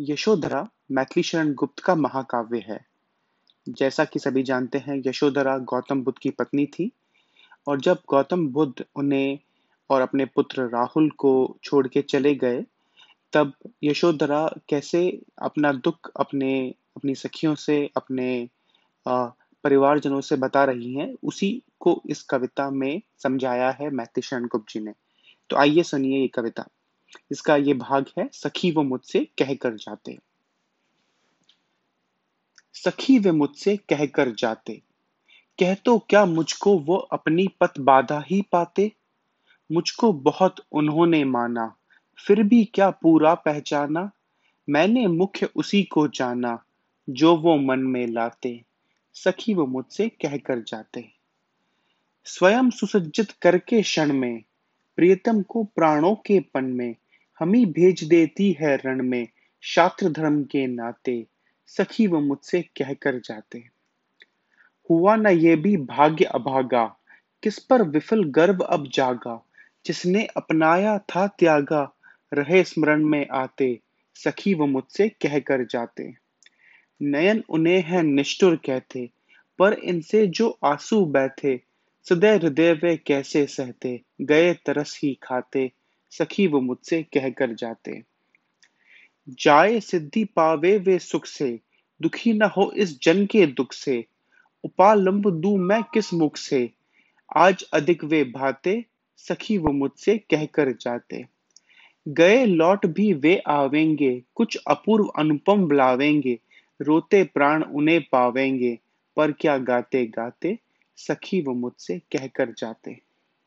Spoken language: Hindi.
यशोधरा मैथिली शरण गुप्त का महाकाव्य है। जैसा कि सभी जानते हैं, यशोधरा गौतम बुद्ध की पत्नी थी और जब गौतम बुद्ध उन्हें और अपने पुत्र राहुल को छोड़ के चले गए, तब यशोधरा कैसे अपना दुख अपने, अपनी सखियों से, अपने परिवारजनों से बता रही हैं, उसी को इस कविता में समझाया है मैथिली शरण गुप्त जी ने। तो आइए सुनिए ये कविता। इसका ये भाग है, सखी वो मुझसे कहकर जाते। सखी वे मुझसे कहकर जाते। कह तो क्या मुझको वो अपनी पत बाधा ही पाते? मुझको बहुत उन्होंने माना, फिर भी क्या पूरा पहचाना? मैंने मुख्य उसी को जाना, जो वो मन में लाते। सखी वो मुझसे कहकर जाते। स्वयं सुसज्जित करके क्षण में, प्रियतम को प्राणों के पन में हमी भेज देती है रण में शास्त्र धर्म के नाते, सखी वो मुझसे कहकर जाते। हुआ न ये भी भाग्य अभागा, किस पर विफल गर्व अब जागा। जिसने अपनाया था त्यागा, रहे स्मरण में आते, सखी वो मुझसे कहकर जाते। नयन उन्हें है निष्ठुर कहते, पर इनसे जो आँसू बैठे सदैव हृदय वे कैसे सहते, गए तरस ही खाते। सखी वो मुझसे कहकर जाते। जाए सिद्धि पावे वे सुख से, दुखी न हो इस जन के दुख से। उपालंब दू मैं किस मुख से? आज अधिक वे भाते, सखी वो मुझसे कहकर जाते। गए लौट भी वे आवेंगे, कुछ अपूर्व अनुपम बुलावेंगे रोते प्राण उन्हें पावेंगे, पर क्या गाते गाते सखी वो मुझसे कहकर जाते।